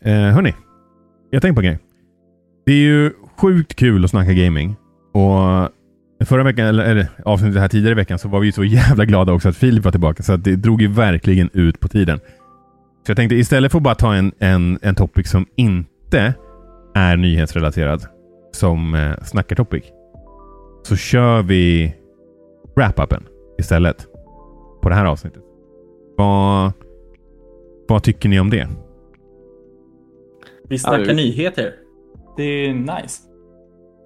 Eh, hörni, jag tänkte på en grej. Det är ju sjukt kul att snacka gaming. Och Förra veckan, eller, eller avsnittet här tidigare i veckan, så var vi så jävla glada också att Filip var tillbaka. Så att det drog ju verkligen ut på tiden. Så jag tänkte istället för att bara ta en, en, en topic som inte är nyhetsrelaterad, som eh, snackartopic, så kör vi wrap-upen istället på det här avsnittet. Vad, vad tycker ni om det? Vi snackar ja, nyheter. Det är nice.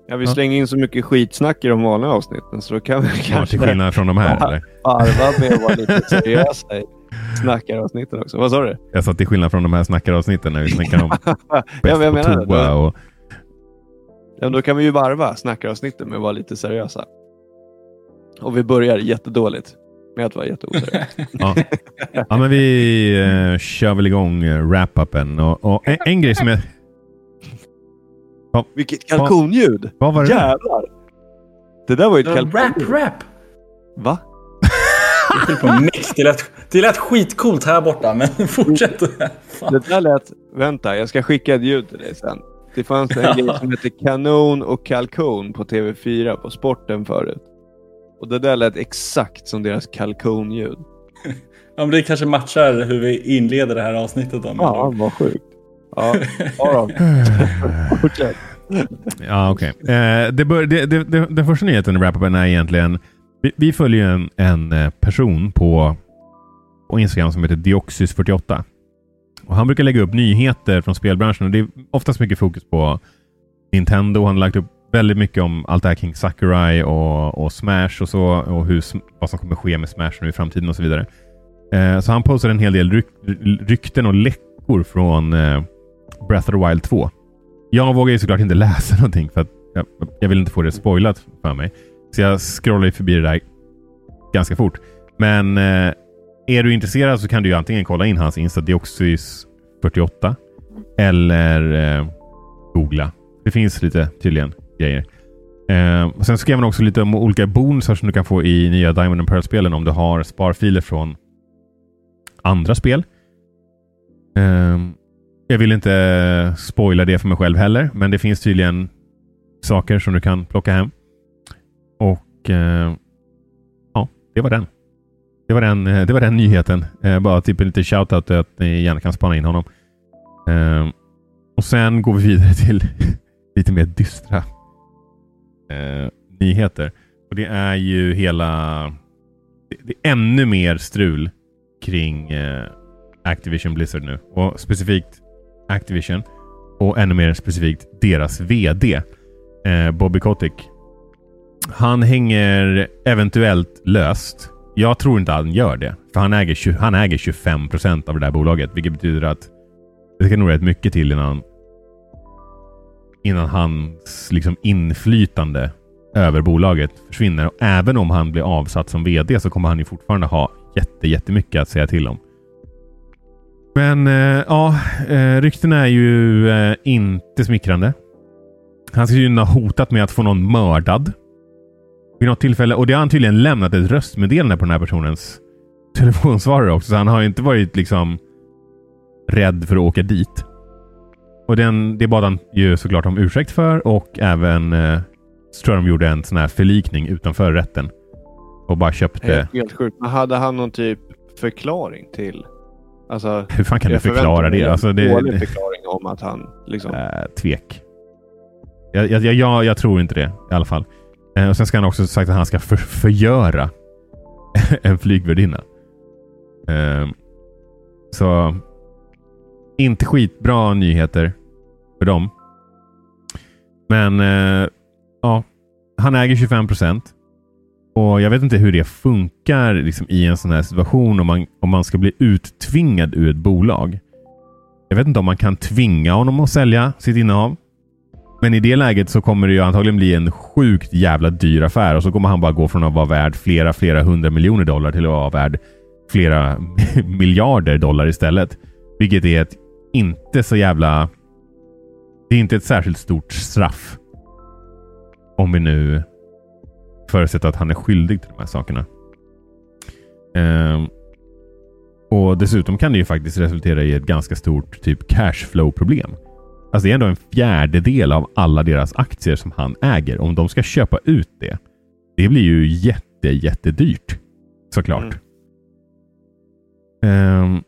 Ja, vi slänger in så mycket skitsnack i de vanliga avsnitten så då kan vi kanske... Ja, till skillnad från de här eller? Varva med att vara lite seriösa i snackaravsnitten också. Vad sa du? Jag sa till skillnad från de här snackaravsnitten när vi snackar om ja, jag menar toa och... Ja, då kan vi ju varva snackaravsnitten med att vara lite seriösa. Och vi börjar jättedåligt med att vara jätteoseriösa. ja. ja, men vi uh, kör väl igång uh, wrap-upen. Och, och en, en grej som jag Va, Vilket kalkonljud! Vad var det Jävlar! Det där var ju ett kalkonljud. Rap, rap! Va? Det lät, det lät skitcoolt här borta, men fortsätt. Det där lät... Vänta, jag ska skicka ett ljud till dig sen. Det fanns en grej som hette Kanon och kalkon på TV4 på sporten förut. Och det där lät exakt som deras kalkonljud. Ja, men det kanske matchar hur vi inleder det här avsnittet. Då, ja, vad sjukt. Ja, ja Fortsätt. Ja, okej. Okay. Eh, det det, det, den första nyheten i wrap är egentligen... Vi, vi följer en, en eh, person på, på Instagram som heter Dioxys48. Och han brukar lägga upp nyheter från spelbranschen och det är oftast mycket fokus på Nintendo. Han har lagt upp väldigt mycket om allt det här kring Sakurai och, och Smash och så och hur, vad som kommer ske med Smash nu i framtiden och så vidare. Eh, så han postar en hel del ryk, rykten och läckor från eh, Breath of the Wild 2. Jag vågar ju såklart inte läsa någonting för att jag, jag vill inte få det spoilat för mig. Så jag scrollar förbi det där ganska fort. Men eh, är du intresserad så kan du ju antingen kolla in hans Insta Dioxys 48 eller eh, googla. Det finns lite tydligen grejer. Eh, sen skrev han också lite om olika bonusar som du kan få i nya Diamond and Pearl-spelen om du har sparfiler från andra spel. Eh, jag vill inte spoila det för mig själv heller, men det finns tydligen saker som du kan plocka hem. Och eh, ja, det var den. Det var den, eh, det var den nyheten. Eh, bara typ lite shoutout att ni gärna kan spana in honom. Eh, och sen går vi vidare till lite mer dystra eh, nyheter. Och Det är ju hela... Det, det är ännu mer strul kring eh, Activision Blizzard nu. Och specifikt Activision och ännu mer specifikt deras VD eh, Bobby Kotick. Han hänger eventuellt löst. Jag tror inte han gör det. För han äger, han äger 25 procent av det där bolaget. Vilket betyder att det ska nog rätt mycket till innan innan hans liksom, inflytande över bolaget försvinner. Och även om han blir avsatt som VD så kommer han ju fortfarande ha jätte, jättemycket att säga till om. Men eh, ja, eh, ryktena är ju eh, inte smickrande. Han ska ju ha hotat med att få någon mördad. Vid något tillfälle. Och det har han tydligen lämnat ett röstmeddelande på den här personens telefonsvarare också. Så han har inte varit liksom rädd för att åka dit. Och den, det bad han ju såklart om ursäkt för och även eh, så tror jag de gjorde en sån här förlikning utanför rätten. Och bara köpte... Helt sjukt. Men hade han någon typ förklaring till Alltså, Hur fan kan du förklara det? Alltså, det en förklaring om att han liksom... Äh, tvek. Jag, jag, jag, jag, tror inte det i alla fall. Eh, och Sen ska han också sagt att han ska för, förgöra en flygvärdinna. Eh, så inte skitbra nyheter för dem. Men eh, ja, han äger 25 procent. Och Jag vet inte hur det funkar liksom, i en sån här situation om man, om man ska bli uttvingad ur ett bolag. Jag vet inte om man kan tvinga honom att sälja sitt innehav. Men i det läget så kommer det ju antagligen bli en sjukt jävla dyr affär och så kommer han bara gå från att vara värd flera, flera hundra miljoner dollar till att vara värd flera miljarder dollar istället. Vilket är ett inte så jävla... Det är inte ett särskilt stort straff. Om vi nu förutsätta att han är skyldig till de här sakerna. Eh, Och dessutom kan det ju faktiskt resultera i ett ganska stort typ cashflow-problem. Alltså det är ändå en fjärdedel av alla deras aktier som han äger. Om de ska köpa ut det, det blir ju jätte, jättedyrt. Såklart. Ehm,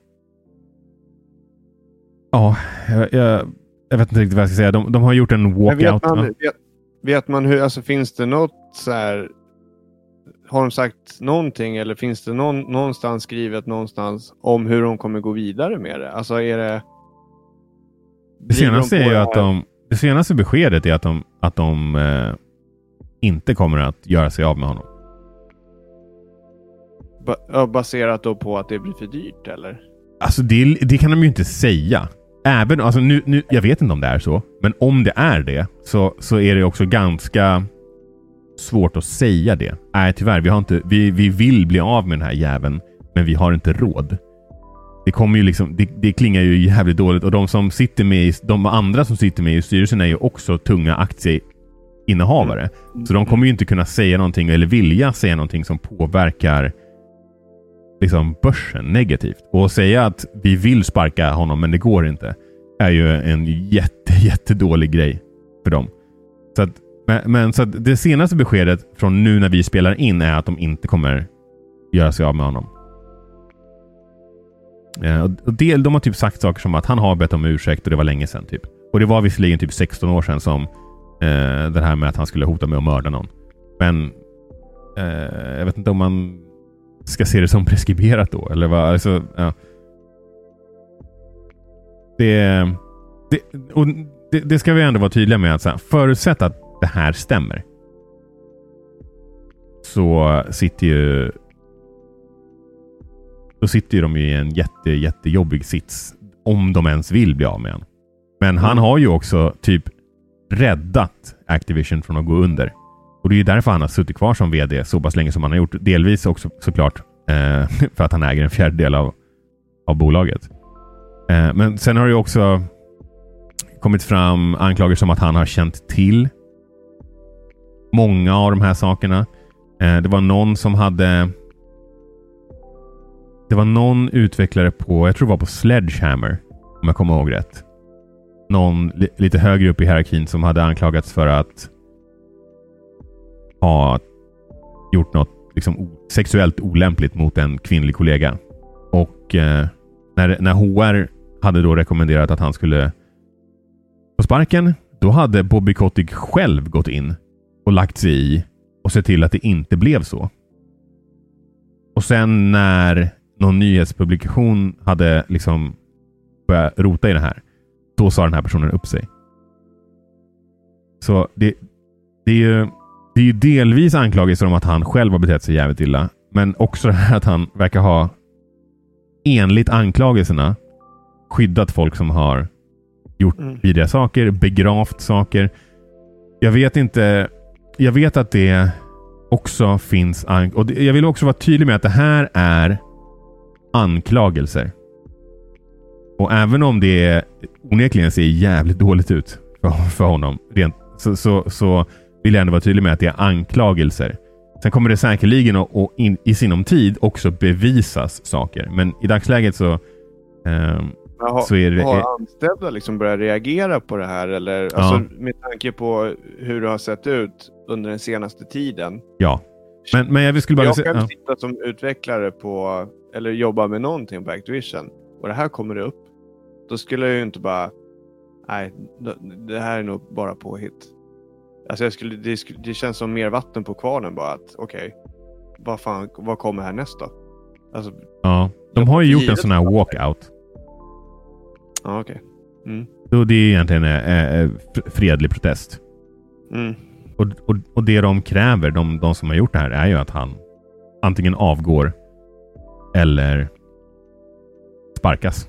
ja, jag, jag, jag vet inte riktigt vad jag ska säga. De, de har gjort en walkout. vet, man, vet, vet man hur, alltså finns det något så här, har de sagt någonting eller finns det någon, någonstans skrivet någonstans om hur de kommer gå vidare med det? Alltså är det... Det senaste på är ju att de... Det senaste beskedet är att de, att de eh, inte kommer att göra sig av med honom. Ba, baserat då på att det blir för dyrt eller? Alltså det, det kan de ju inte säga. Även, alltså nu, nu, jag vet inte om det är så, men om det är det så, så är det också ganska svårt att säga det. Nej, tyvärr. Vi, har inte, vi, vi vill bli av med den här jäveln, men vi har inte råd. Det, kommer ju liksom, det, det klingar ju jävligt dåligt och de som sitter med i, de andra som sitter med i styrelsen är ju också tunga aktieinnehavare. Så de kommer ju inte kunna säga någonting eller vilja säga någonting som påverkar liksom börsen negativt. Och att säga att vi vill sparka honom men det går inte är ju en jätte, jättedålig grej för dem. Så att, men, men så att det senaste beskedet från nu när vi spelar in är att de inte kommer göra sig av med honom. Eh, och det, de har typ sagt saker som att han har bett om ursäkt och det var länge sedan. Typ. Och det var visserligen typ 16 år sedan som eh, det här med att han skulle hota med att mörda någon. Men eh, jag vet inte om man ska se det som preskriberat då. Eller vad? Alltså, ja. det, det, och det, det ska vi ändå vara tydliga med att så här, förutsatt att det här stämmer. Så sitter ju då sitter ju de i en jätte, jättejobbig sits. Om de ens vill bli av med honom. Men han har ju också typ räddat Activision från att gå under. Och det är ju därför han har suttit kvar som vd så pass länge som han har gjort. Delvis också såklart eh, för att han äger en fjärdedel av, av bolaget. Eh, men sen har det ju också kommit fram anklagelser om att han har känt till många av de här sakerna. Eh, det var någon som hade det var någon utvecklare på, jag tror det var på Sledgehammer, om jag kommer ihåg rätt. Någon li lite högre upp i hierarkin som hade anklagats för att ha gjort något liksom, sexuellt olämpligt mot en kvinnlig kollega. Och eh, när, när HR hade då rekommenderat att han skulle få sparken, då hade Bobby Kotick själv gått in och lagt sig i och sett till att det inte blev så. Och sen när någon nyhetspublikation hade liksom börjat rota i det här, då sa den här personen upp sig. Så det, det är ju det är ju delvis anklagelser om att han själv har betett sig jävligt illa. Men också det här att han verkar ha enligt anklagelserna skyddat folk som har gjort Mm. vidriga saker, begravt saker. Jag vet inte. Jag vet att det också finns... Och det- jag vill också vara tydlig med att det här är anklagelser. Och även om det onekligen ser jävligt dåligt ut för, för honom, rent, så, så, så vill jag ändå vara tydlig med att det är anklagelser. Sen kommer det säkerligen att och in, i sinom tid också bevisas saker. Men i dagsläget så... Men Har, Så är det- har anställda liksom börjat reagera på det här? Eller, alltså, med tanke på hur det har sett ut under den senaste tiden. ja. Men, men jag skulle bara jag säga... själv Ja. sitta som utvecklare på, eller jobba med någonting på Activision och det här kommer upp. Då skulle jag ju inte bara, nej, det- det här är nog bara påhitt. Alltså jag skulle, det, det känns som mer vatten på kvarnen bara att okej, vad fan, vad kommer här då? Alltså, ja. De har ju gjort en sån här walkout. ja okej. Mm. Så det är egentligen en eh, f- fredlig protest. Mm. Och, och, och det de kräver, de, de som har gjort det här, är ju att han antingen avgår eller sparkas.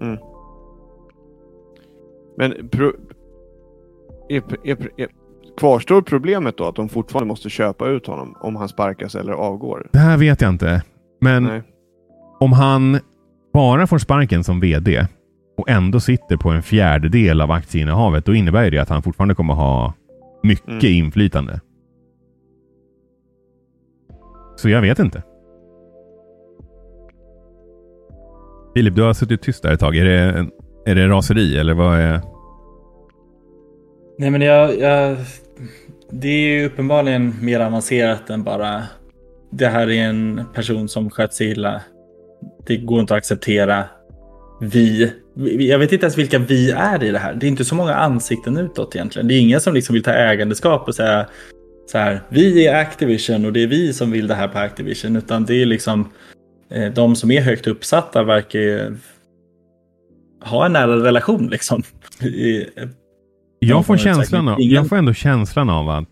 Mm. Men pro, är, är, är, kvarstår problemet då att de fortfarande måste köpa ut honom om han sparkas eller avgår? Det här vet jag inte. Men Nej. om han bara får sparken som vd och ändå sitter på en fjärdedel av aktieinnehavet, då innebär det att han fortfarande kommer ha mycket Mm. inflytande. Så jag vet inte. Filip, du har suttit tyst där ett tag. Är det, är det raseri eller vad är... Nej men jag, jag... Det är ju uppenbarligen mer avancerat än bara det här är en person som sköt sig illa. Det går inte att acceptera. Vi. Jag vet inte ens vilka vi är i det här. Det är inte så många ansikten utåt egentligen. Det är ingen som liksom vill ta ägandeskap och säga så här. Vi är Activision och det är vi som vill det här på Activision. Utan det är liksom eh, de som är högt uppsatta verkar ju ha en nära relation liksom. Jag får, känslan av, jag får ändå känslan av att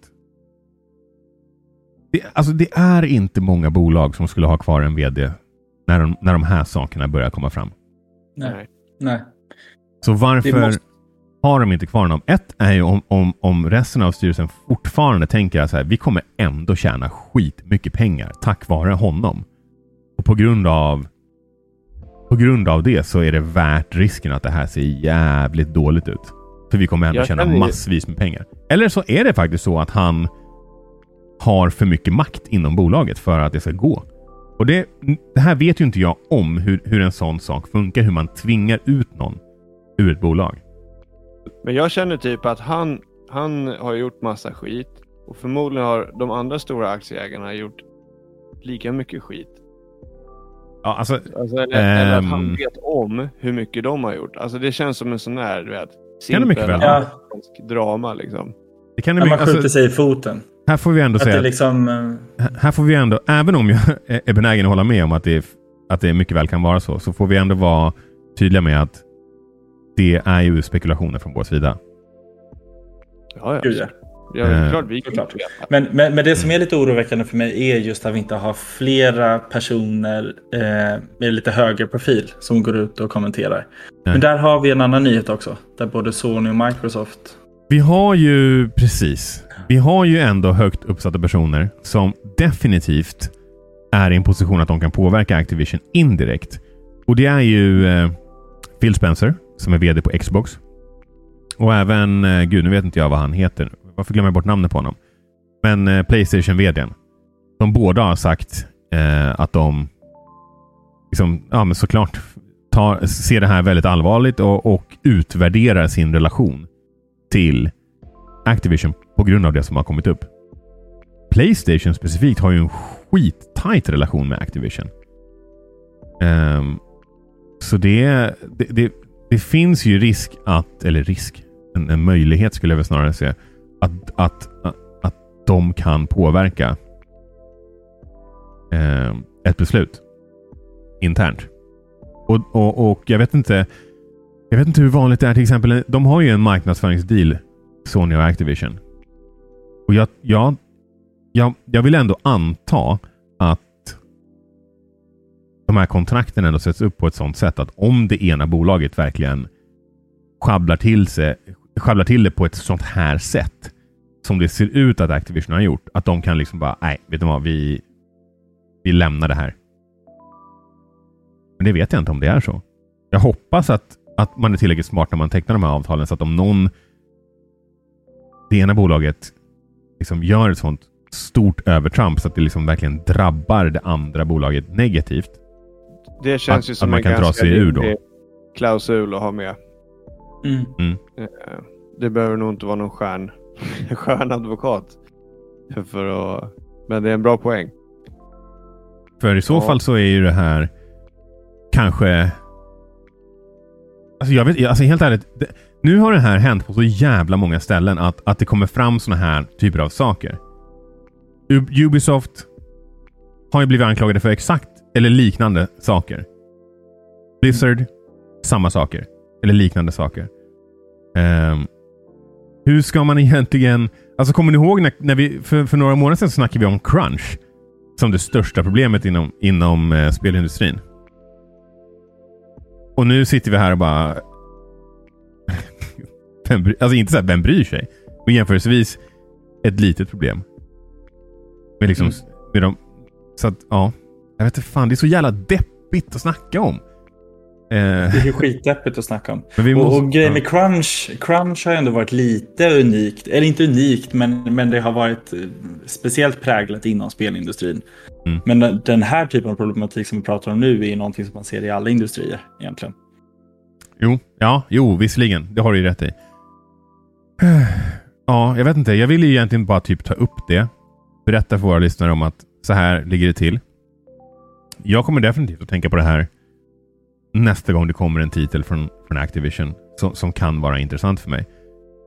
det, alltså det är inte många bolag som skulle ha kvar en vd när de, när de här sakerna börjar komma fram. Nej. Nej. Så varför måste... har de inte kvar honom? Ett är ju om, om, om resten av styrelsen fortfarande tänker att vi kommer ändå tjäna skit mycket pengar tack vare honom. Och på grund av på grund av det så är det värt risken att det här ser jävligt dåligt ut. För vi kommer ändå tjäna massvis med pengar. Eller så är det faktiskt så att han har för mycket makt inom bolaget för att det ska gå. Och det, det här vet ju inte jag om hur, hur en sån sak funkar, hur man tvingar ut någon ur ett bolag. Men jag känner typ att han, han har gjort massa skit och förmodligen har de andra stora aktieägarna gjort lika mycket skit. Ja, alltså, alltså eller, ähm, eller, att han ehm, vet om hur mycket de har gjort. Alltså det känns som en sån här, du vet, simpel ja. drama liksom. Det kan det ja, man skjuter alltså, sig i foten. Här får vi ändå att säga att, liksom, uh... här får vi ändå, även om jag är benägen att hålla med om att det, att det mycket väl kan vara så, så får vi ändå vara tydliga med att det är ju spekulationer från vår sida. Ja, ja. Ja. Uh, klart, vi klart. Men, men, men det som är lite oroväckande för mig är just att vi inte har flera personer eh, med lite högre profil som går ut och kommenterar. Nej. Men där har vi en annan nyhet också. Där både Sony och Microsoft. Vi har ju precis vi har ju ändå högt uppsatta personer som definitivt är i en position att de kan påverka Activision indirekt. Och det är ju eh, Phil Spencer som är VD på Xbox. Och även, eh, gud nu vet inte jag vad han heter. Varför glömmer jag bort namnet på honom? Men eh, Playstation-VDn. De båda har sagt eh, att de liksom, ja, men såklart tar, ser det här väldigt allvarligt och, och utvärderar sin relation till Activision på grund av det som har kommit upp. Playstation specifikt har ju en skittajt relation med Activision. Um, så det, det, det, det, finns ju risk att, eller risk, en, en möjlighet skulle jag väl snarare säga, att, att, att, att de kan påverka eh, ett beslut internt. Och, och, och jag vet inte jag vet inte hur vanligt det är till exempel. De har ju en marknadsföringsdeal Sony och Activision. Och jag, jag, jag, jag vill ändå anta att de här kontrakten ändå sätts upp på ett sådant sätt att om det ena bolaget verkligen sjabblar till, sig, sjabblar till det på ett sånt här sätt som det ser ut att Activision har gjort, att de kan liksom bara, nej, vet du vad, vi, vi lämnar det här. Men det vet jag inte om det är så. Jag hoppas att, att man är tillräckligt smart när man tecknar de här avtalen så att om någon det ena bolaget liksom gör ett sånt stort övertramp så att det liksom verkligen drabbar det andra bolaget negativt. Det känns att, ju som att man en kan dra sig ur då. klausul att ha med. Mm. Mm. Eh, det behöver nog inte vara någon stjärn, stjärnadvokat. För att, men det är en bra poäng. För i så ja. fall så är ju det här kanske... Alltså jag vet, alltså helt ärligt. Det, nu har det här hänt på så jävla många ställen att, att det kommer fram såna här typer av saker. Ubisoft har ju blivit anklagade för exakt eller liknande saker. Blizzard, samma saker. Eller liknande saker. Um, hur ska man egentligen... Alltså kommer ni ihåg när, när vi för, för några månader sedan snackade vi om crunch som det största problemet inom, inom uh, spelindustrin. Och nu sitter vi här och bara vem, alltså inte så här, vem bryr sig? Och jämförelsevis ett litet problem. Med liksom, mm. med dem, så att, ja. Jag vet inte fan, det är så jävla deppigt att snacka om. Eh, Det är ju skitdeppigt att snacka om. vi Och, måste, och grejen med Crunch, Crunch har ändå varit lite unikt. Eller inte unikt, men, men det har varit eh, speciellt präglat inom spelindustrin. Mm. Men den, här typen av problematik som vi pratar om nu är ju någonting som man ser i alla industrier egentligen. Jo, ja, jo, visserligen. Det har du ju rätt i. Ja, jag vet inte. Jag vill ju egentligen bara typ ta upp det. Berätta för våra lyssnare om att så här ligger det till. Jag kommer definitivt att tänka på det här nästa gång det kommer en titel från, från Activision som, som kan vara intressant för mig.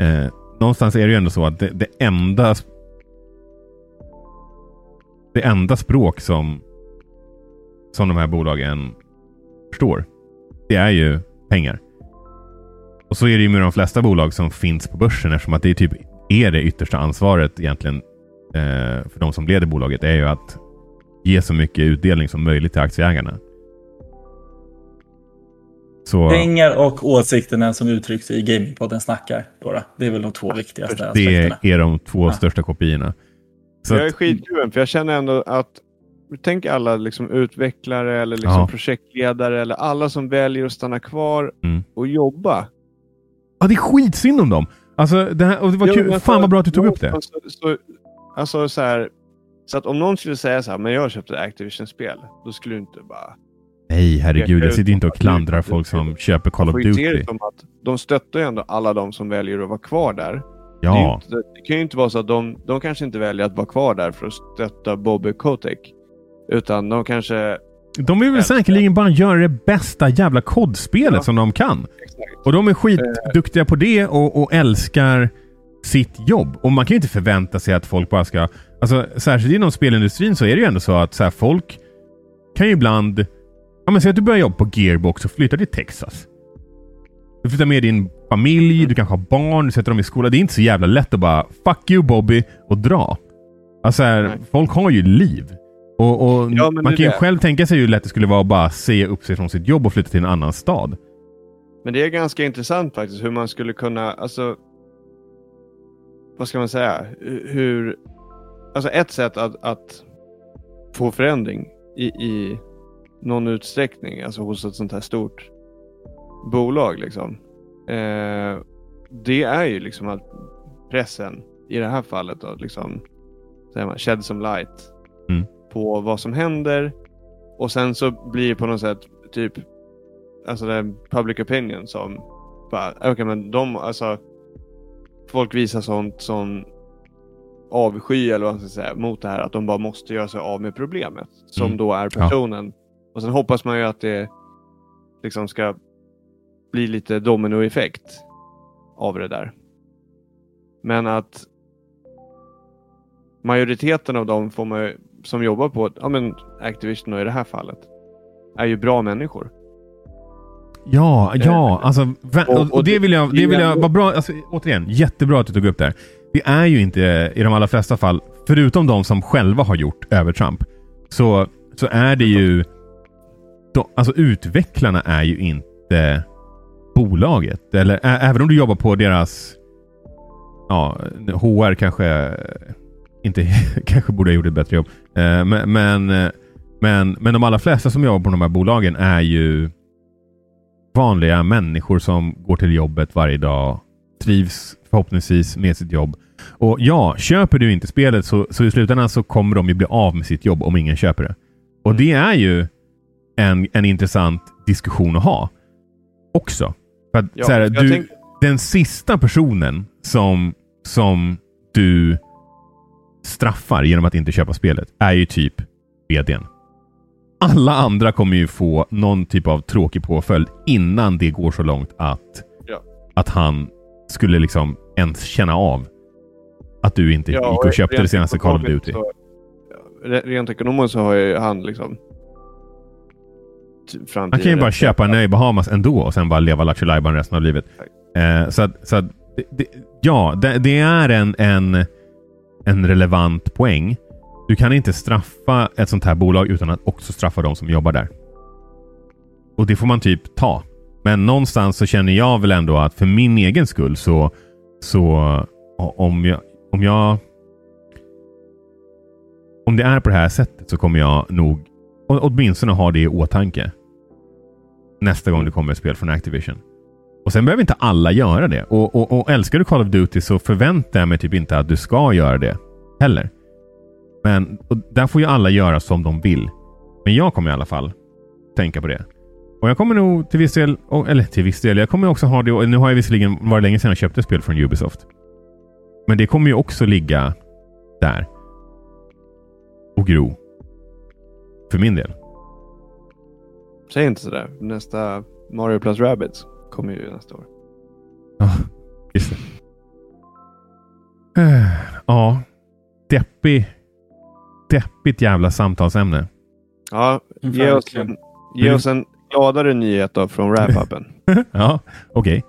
Eh, någonstans är det ju ändå så att det, det enda det enda språk som som de här bolagen förstår, det är ju pengar. Och så är det ju med de flesta bolag som finns på börsen eftersom att det är typ är det yttersta ansvaret egentligen eh, för de som leder bolaget är ju att ge så mycket utdelning som möjligt till aktieägarna. Så Pengar och åsikterna som uttrycks i Gamingpodden snackar. Dora. Det är väl de två viktigaste det aspekterna. är de två Ja. största kopiorna. Så jag är skitkul för jag känner ändå att Tänk alla liksom utvecklare eller liksom Ja. projektledare eller alla som väljer att stanna kvar Mm. och jobba. ja, det är skitsynd om dem. Alltså, det, här, och det var kul. men Fan så- vad bra att du tog upp det. Så, så, alltså så här, så att om någon skulle säga så här, men jag köpte ett Activision-spel, då skulle du inte bara... Nej, herregud. Jag sitter inte och Det- klandrar folk som köper Call of Duty. det att de stöttar ju ändå alla de som väljer att vara kvar där. Det, Ja, inte, det kan ju inte vara så att de, de kanske inte väljer att vara kvar där för att stötta Bobby Kotick. Utan de kanske... de vill väl säkerligen bara göra det bästa jävla kodspelet Ja. som de kan. Exakt. Och de är skitduktiga på det och, och älskar sitt jobb. Och man kan ju inte förvänta sig att folk bara ska... Alltså, särskilt inom spelindustrin så är det ju ändå så att så här, folk kan ju ibland... Ja, men säg att du börjar jobba på Gearbox och flyttar till Texas. Du flyttar med din familj, du kanske har barn, du sätter dem i skolan. Det är inte så jävla lätt att bara “fuck you Bobby” och dra. Alltså, här, folk har ju liv. Och, och Ja, man kan ju det. själv tänka sig hur lätt det skulle vara att bara säga upp sig från sitt jobb och flytta till en annan stad. Men det är ganska intressant faktiskt hur man skulle kunna, alltså... Vad ska man säga? Hur... Alltså ett sätt att, att få förändring i, i någon utsträckning, alltså hos ett sånt här stort bolag liksom. Eh, det är ju liksom att pressen, i det här fallet då, liksom, säger man, shed some light Mm. på vad som händer. Och sen så blir det på något sätt typ alltså det är public opinion som bara, okej men de, alltså folk visar sånt som avsky eller vad man ska säga mot det här att de bara måste göra sig av med problemet som Mm. då är personen. Och sen hoppas man ju att det liksom ska bli lite dominoeffekt av det där. Men att majoriteten av dem får man, som jobbar på ja, men Activision och i det här fallet är ju bra människor. Ja, ja, alltså, och- och, det vill jag, det vill jag vara bra, alltså, återigen, jättebra att du tog upp det här. Det är ju inte i de allra flesta fall, förutom de som själva har gjort övertramp, så, så är det ju, de, alltså utvecklarna är ju inte bolaget. Eller ä, även om du jobbar på deras, ja, HR kanske inte, kanske borde ha gjort ett bättre jobb. Eh, men, men, eh, men, men de allra flesta som jobbar på de här bolagen är ju vanliga människor som går till jobbet varje dag, trivs förhoppningsvis med sitt jobb. Och ja, köper du inte spelet så, så i slutändan så kommer de ju bli av med sitt jobb om ingen köper det. Och det är ju en, en intressant diskussion att ha också. För att, Ja, så här, du, tänk- den sista personen som, som du straffar genom att inte köpa spelet är ju typ vdn. Alla andra kommer ju få någon typ av tråkig påföljd innan det går så långt att, Ja. att han skulle liksom ens känna av att du inte Ja, gick och köpte det senaste Call of Duty. Så, rent ekonomiskt så har ju han liksom t- fram Han till kan ju bara köpa en nöje i Bahamas ändå och sen bara leva Lattjo resten av livet. Eh, så att, så att, det, det, ja, det, det är en, en, en relevant poäng. Du kan inte straffa ett sånt här bolag utan att också straffa de som jobbar där. Och det får man typ ta. Men någonstans så känner jag väl ändå att för min egen skull så, så om jag, om jag om det är på det här sättet så kommer jag nog åtminstone ha det i åtanke nästa gång det kommer ett spel från Activision. Och sen behöver inte alla göra det. Och, och, och älskar du Call of Duty så förväntar jag mig typ inte att du ska göra det heller. Men där får ju alla göra som de vill. Men jag kommer i alla fall tänka på det. Och jag kommer nog till viss del, eller till viss del, jag kommer också ha det. Och nu har jag visserligen varit länge sedan jag köpte spel från Ubisoft. Men det kommer ju också ligga där. Och gro. För min del. Säg inte sådär. Nästa Mario plus Rabbids kommer ju nästa år. Ja, just det. Ja, deppig. Deppigt jävla samtalsämne. Ja, ge oss, en, ge oss en gladare nyhet då från wrap-upen. ja, okej.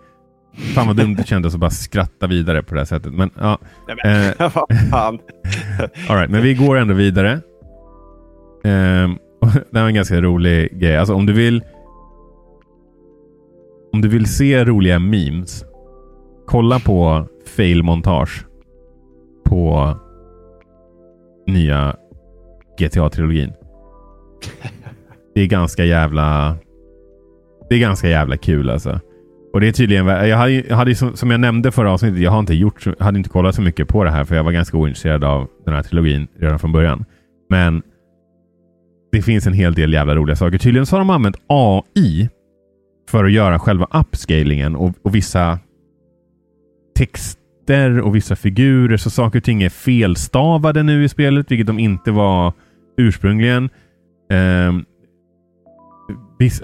Okay. Fan vad dumt det kändes att bara skratta vidare på det här sättet. Men ja. Nej, men, eh, fan. all right, men vi går ändå vidare. Eh, det här var en ganska rolig grej. Alltså om du vill om du vill se roliga memes, kolla på fail-montage på nya GTA-trilogin. Det är ganska jävla... Det är ganska jävla kul alltså. Och det är tydligen... Jag hade, jag hade som jag nämnde förra avsnittet, jag har inte gjort, hade inte kollat så mycket på det här för jag var ganska ointresserad av den här trilogin redan från början. Men det finns en hel del jävla roliga saker. Tydligen så har de använt AI för att göra själva upscalingen och, och vissa texter och vissa figurer. Så saker och ting är felstavade nu i spelet, vilket de inte var ursprungligen. Um,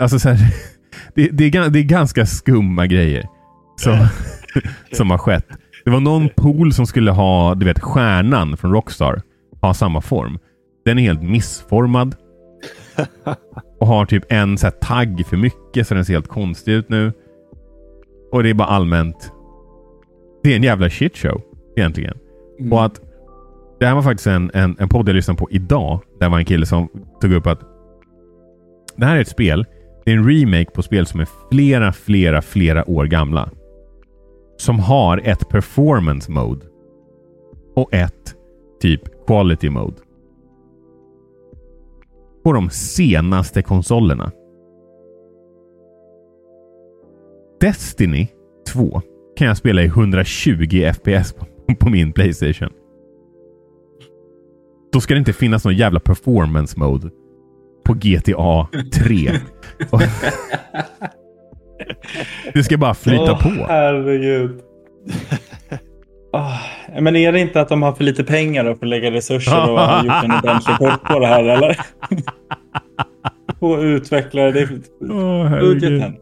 alltså så här, det, det, är, det är ganska skumma grejer som, som har skett. Det var någon pool som skulle ha, du vet, stjärnan från Rockstar ha samma form. Den är helt missformad. Och har typ en så tagg för mycket så den ser helt konstig ut nu. Och det är bara allmänt. Det är en jävla shitshow egentligen. Mm. Och att det här var faktiskt en, en, en podd jag lyssnade på idag. Där var en kille som tog upp att det här är ett spel. Det är en remake på spel som är flera, flera, flera år gamla. Som har ett performance mode. Och ett typ quality mode på de senaste konsolerna. Destiny 2 kan jag spela i 120 FPS på, på min Playstation. Då ska det inte finnas någon jävla performance mode på GTA 3. det ska bara flyta oh, på. Herregud. Men är det inte att de har för lite pengar och får lägga resurser och har gjort en ordentlig port på det här eller? på utvecklare. Det, oh, budgeten.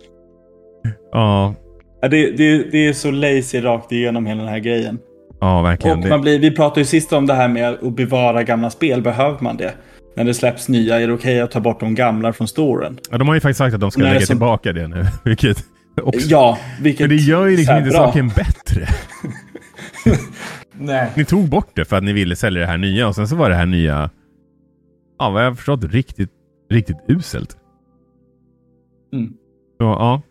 Ja. Det, det, det är så lazy rakt igenom hela den här grejen. Ja, verkligen. Och man blir, vi pratade ju sist om det här med att bevara gamla spel. Behöver man det? När det släpps nya, är det okej okay att ta bort de gamla från storen? Ja, de har ju faktiskt sagt att de ska lägga som... tillbaka det nu. Vilket också... Ja, vilket... Men det gör ju liksom inte bra. saken bättre. Nej. Ni tog bort det för att ni ville sälja det här nya och sen så var det här nya, ja vad jag har förstått, riktigt, riktigt uselt. Mm. Så ja,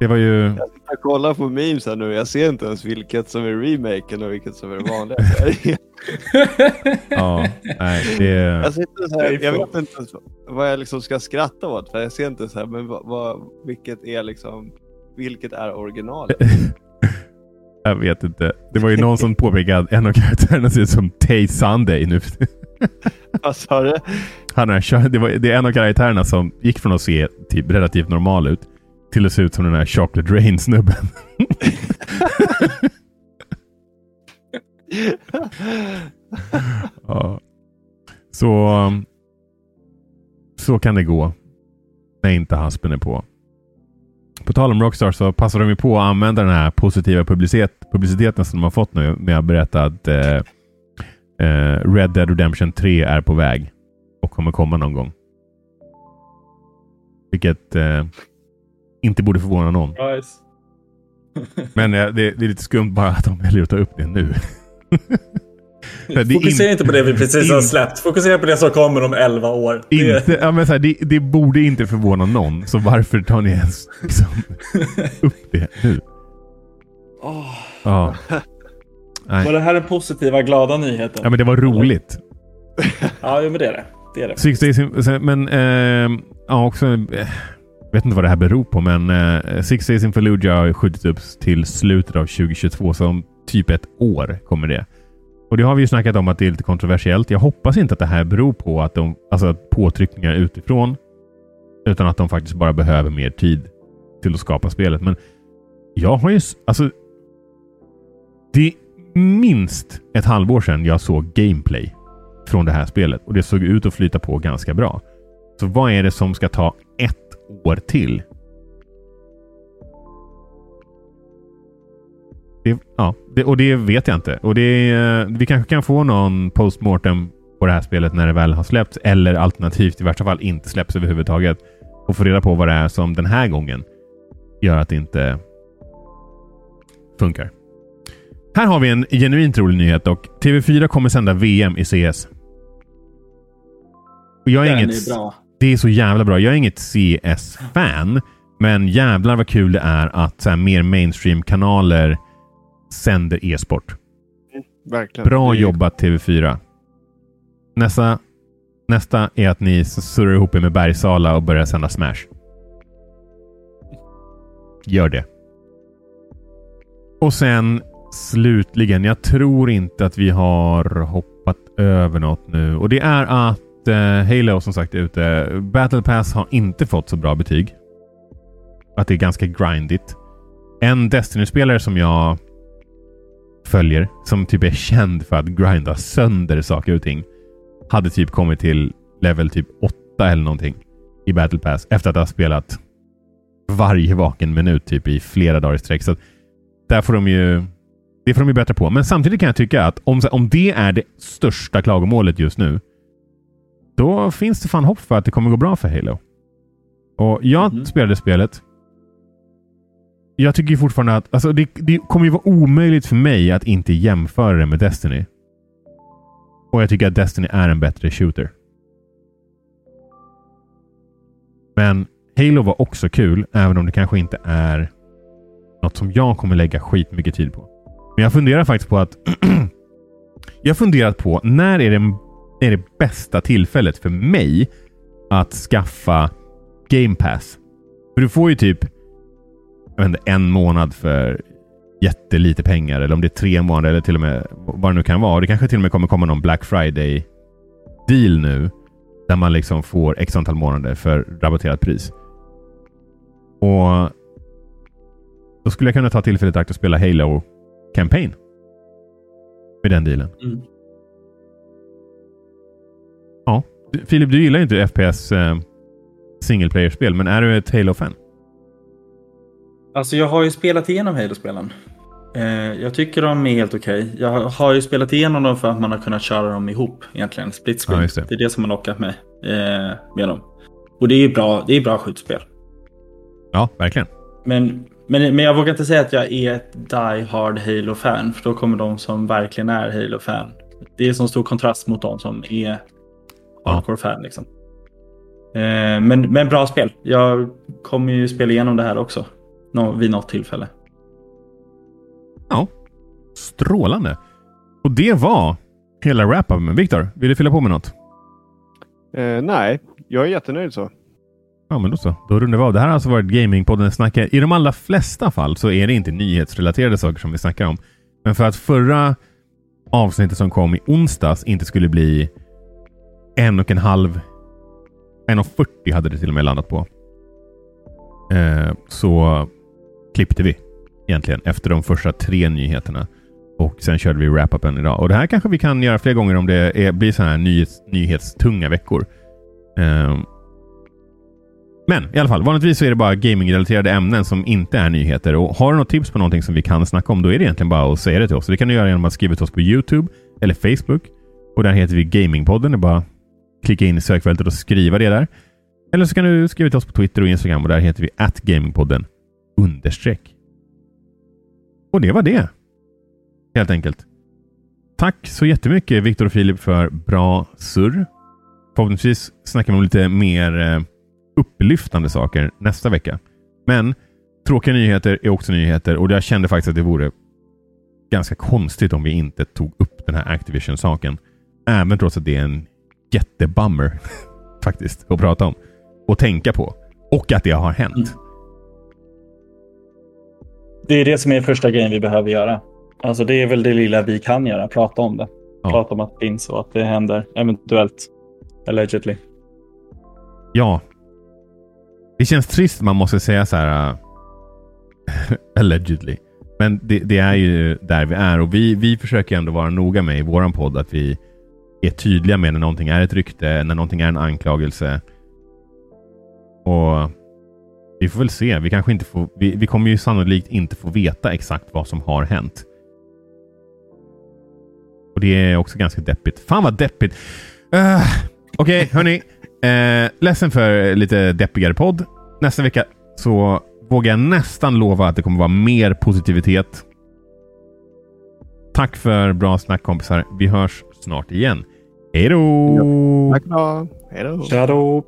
det var ju... Jag kollar på memes här nu. Jag ser inte ens vilket som är remaken och vilket som är vanliga. ja, nej, det... Jag, så här, jag vet inte vad jag liksom ska skratta åt. För jag ser inte så här, men vad, vad, vilket är liksom, vilket är originalet? Jag vet inte. Det var ju någon som påpekade att en av karaktärerna ser ut som Tay Sunday nu. Vad sa du? Han är, det, var, det är en av karaktärerna som gick från att se typ relativt normal ut till att se ut som den här Chocolate Rain-snubben. ja. Så, så kan det gå när inte haspen är på. På tal om Rockstar så passar de ju på att använda den här positiva publicitet, publiciteten som de har fått nu med att berätta att eh, eh, Red Dead Redemption 3 är på väg och kommer komma någon gång. Vilket eh, inte borde förvåna någon. Men eh, det, det, är lite skumt bara att de väljer att ta upp det nu. Fokusera in... inte på det vi precis har släppt. Fokusera på det som kommer om 11 år. Inte, ja, men så här, det, det, borde inte förvåna någon. Så varför tar ni ens liksom, upp det nu? Oh. Ja. Var det här den positiva, glada nyheten? Ja, men det var roligt. ja, men det är det. det, är det. Six Days in, men eh, ja, också... Eh, vet inte vad det här beror på, men eh, Six Days in Fallujah har skjutits upp till slutet av 2022, så om typ ett år kommer det. Och det har vi ju snackat om att det är lite kontroversiellt. Jag hoppas inte att det här beror på att de, alltså påtryckningar utifrån, utan att de faktiskt bara behöver mer tid till att skapa spelet. Men jag har ju, alltså, det är minst ett halvår sedan jag såg gameplay från det här spelet och det såg ut att flyta på ganska bra. Så vad är det som ska ta ett år till? Det, ja, det, och det vet jag inte. Och det, vi kanske kan få någon postmortem på det här spelet när det väl har släppts eller alternativt i värsta fall inte släpps överhuvudtaget och få reda på vad det är som den här gången gör att det inte funkar. Här har vi en genuint rolig nyhet och TV4 kommer sända VM i CS. Och jag är Den inget, är bra. Det är så jävla bra. Jag är inget CS-fan, men jävlar vad kul det är att så här, mer mainstream-kanaler sänder e-sport. Verkligen. Bra jobbat TV4. Nästa, nästa är att ni surrar ihop er med Bergsala och börjar sända Smash. Gör det. Och sen slutligen, jag tror inte att vi har hoppat över något nu. Och det är att eh, Halo som sagt är ute. Battle Pass har inte fått så bra betyg. Att det är ganska grindigt. En Destiny-spelare som jag följer, som typ är känd för att grinda sönder saker och ting, hade typ kommit till level typ 8 eller någonting i Battle Pass efter att ha spelat varje vaken minut typ i flera dagar i sträck. Så där får de ju det får de ju bättre på. Men samtidigt kan jag tycka att om, om det är det största klagomålet just nu, då finns det fan hopp för att det kommer gå bra för Halo. Och jag Mhm. spelade spelet. Jag tycker fortfarande att alltså det, det kommer ju vara omöjligt för mig att inte jämföra det med Destiny. Och jag tycker att Destiny är en bättre shooter. Men Halo var också kul, även om det kanske inte är något som jag kommer lägga skitmycket tid på. Men jag funderar faktiskt på att... jag har funderat på när är det, är det bästa tillfället för mig att skaffa Game Pass? För du får ju typ jag vet inte, en månad för jättelite pengar. Eller om det är tre månader eller till och med vad det nu kan vara. Och det kanske till och med kommer komma någon Black Friday deal nu. Där man liksom får x antal månader för rabatterat pris. Och då skulle jag kunna ta tillfället i akt och spela Halo Campaign. Med den dealen. Mm. Ja. Filip, du gillar ju inte FPS eh, single player-spel, men är du ett Halo-fan? Alltså jag har ju spelat igenom Halo-spelen. Eh, jag tycker de är helt okej. Jag har ju spelat igenom dem för att man har kunnat köra dem ihop egentligen. Split screen. Ja, det. det. är det som har lockat mig eh, med dem. Och det är ju bra, det är bra skjutspel. Ja, verkligen. Men, men, men jag vågar inte säga att jag är ett die hard Halo-fan. För då kommer de som verkligen är Halo-fan. Det är som stor kontrast mot de som är Ja. hardcore-fan. Liksom. Eh, men, men bra spel. Jag kommer ju spela igenom det här också. Nå, vid något tillfälle. Ja. Strålande. Och det var hela wrap-upen. Viktor, vill du fylla på med något? Eh, nej, jag är jättenöjd så. Ja, men då så. Då rundar vi av. Det här har alltså varit Gamingpodden snackar. I de allra flesta fall så är det inte nyhetsrelaterade saker som vi snackar om. Men för att förra avsnittet som kom i onsdags inte skulle bli en och en halv... En och 40 hade det till och med landat på. Eh, så klippte vi egentligen efter de första tre nyheterna. Och sen körde vi wrap-upen idag. Och det här kanske vi kan göra fler gånger om det är, blir så här nyhets, nyhetstunga veckor. Um, men i alla fall, vanligtvis så är det bara gamingrelaterade ämnen som inte är nyheter. Och har du något tips på någonting som vi kan snacka om, då är det egentligen bara att säga det till oss. Det kan du göra genom att skriva till oss på YouTube eller Facebook. Och där heter vi Gamingpodden. Det är bara att klicka in i sökfältet och skriva det där. Eller så kan du skriva till oss på Twitter och Instagram och där heter vi atgamingpodden understreck. Och det var det. Helt enkelt. Tack så jättemycket Viktor och Filip för bra surr. Förhoppningsvis snackar vi om lite mer eh, upplyftande saker nästa vecka. Men tråkiga nyheter är också nyheter och jag kände faktiskt att det vore ganska konstigt om vi inte tog upp den här Activision-saken. Även trots att det är en jättebummer faktiskt att prata om och tänka på. Och att det har hänt. Det är det som är första grejen vi behöver göra. Alltså det är väl det lilla vi kan göra, prata om det. Ja. Prata om att det finns och att det händer, eventuellt. Allegedly. Ja. Det känns trist man måste säga så här. uh, allegedly. Men det, det är ju där vi är och vi, vi försöker ändå vara noga med i våran podd att vi är tydliga med när någonting är ett rykte, när någonting är en anklagelse. Och vi får väl se. Vi kanske inte får, vi, vi kommer ju sannolikt inte få veta exakt vad som har hänt. Och det är också ganska deppigt. Fan vad deppigt! Uh, Okej, hörni. Eh, ledsen för lite deppigare podd. Nästa vecka så vågar jag nästan lova att det kommer vara mer positivitet. Tack för bra snack kompisar. Vi hörs snart igen. Hej då! Tack då. Hej då.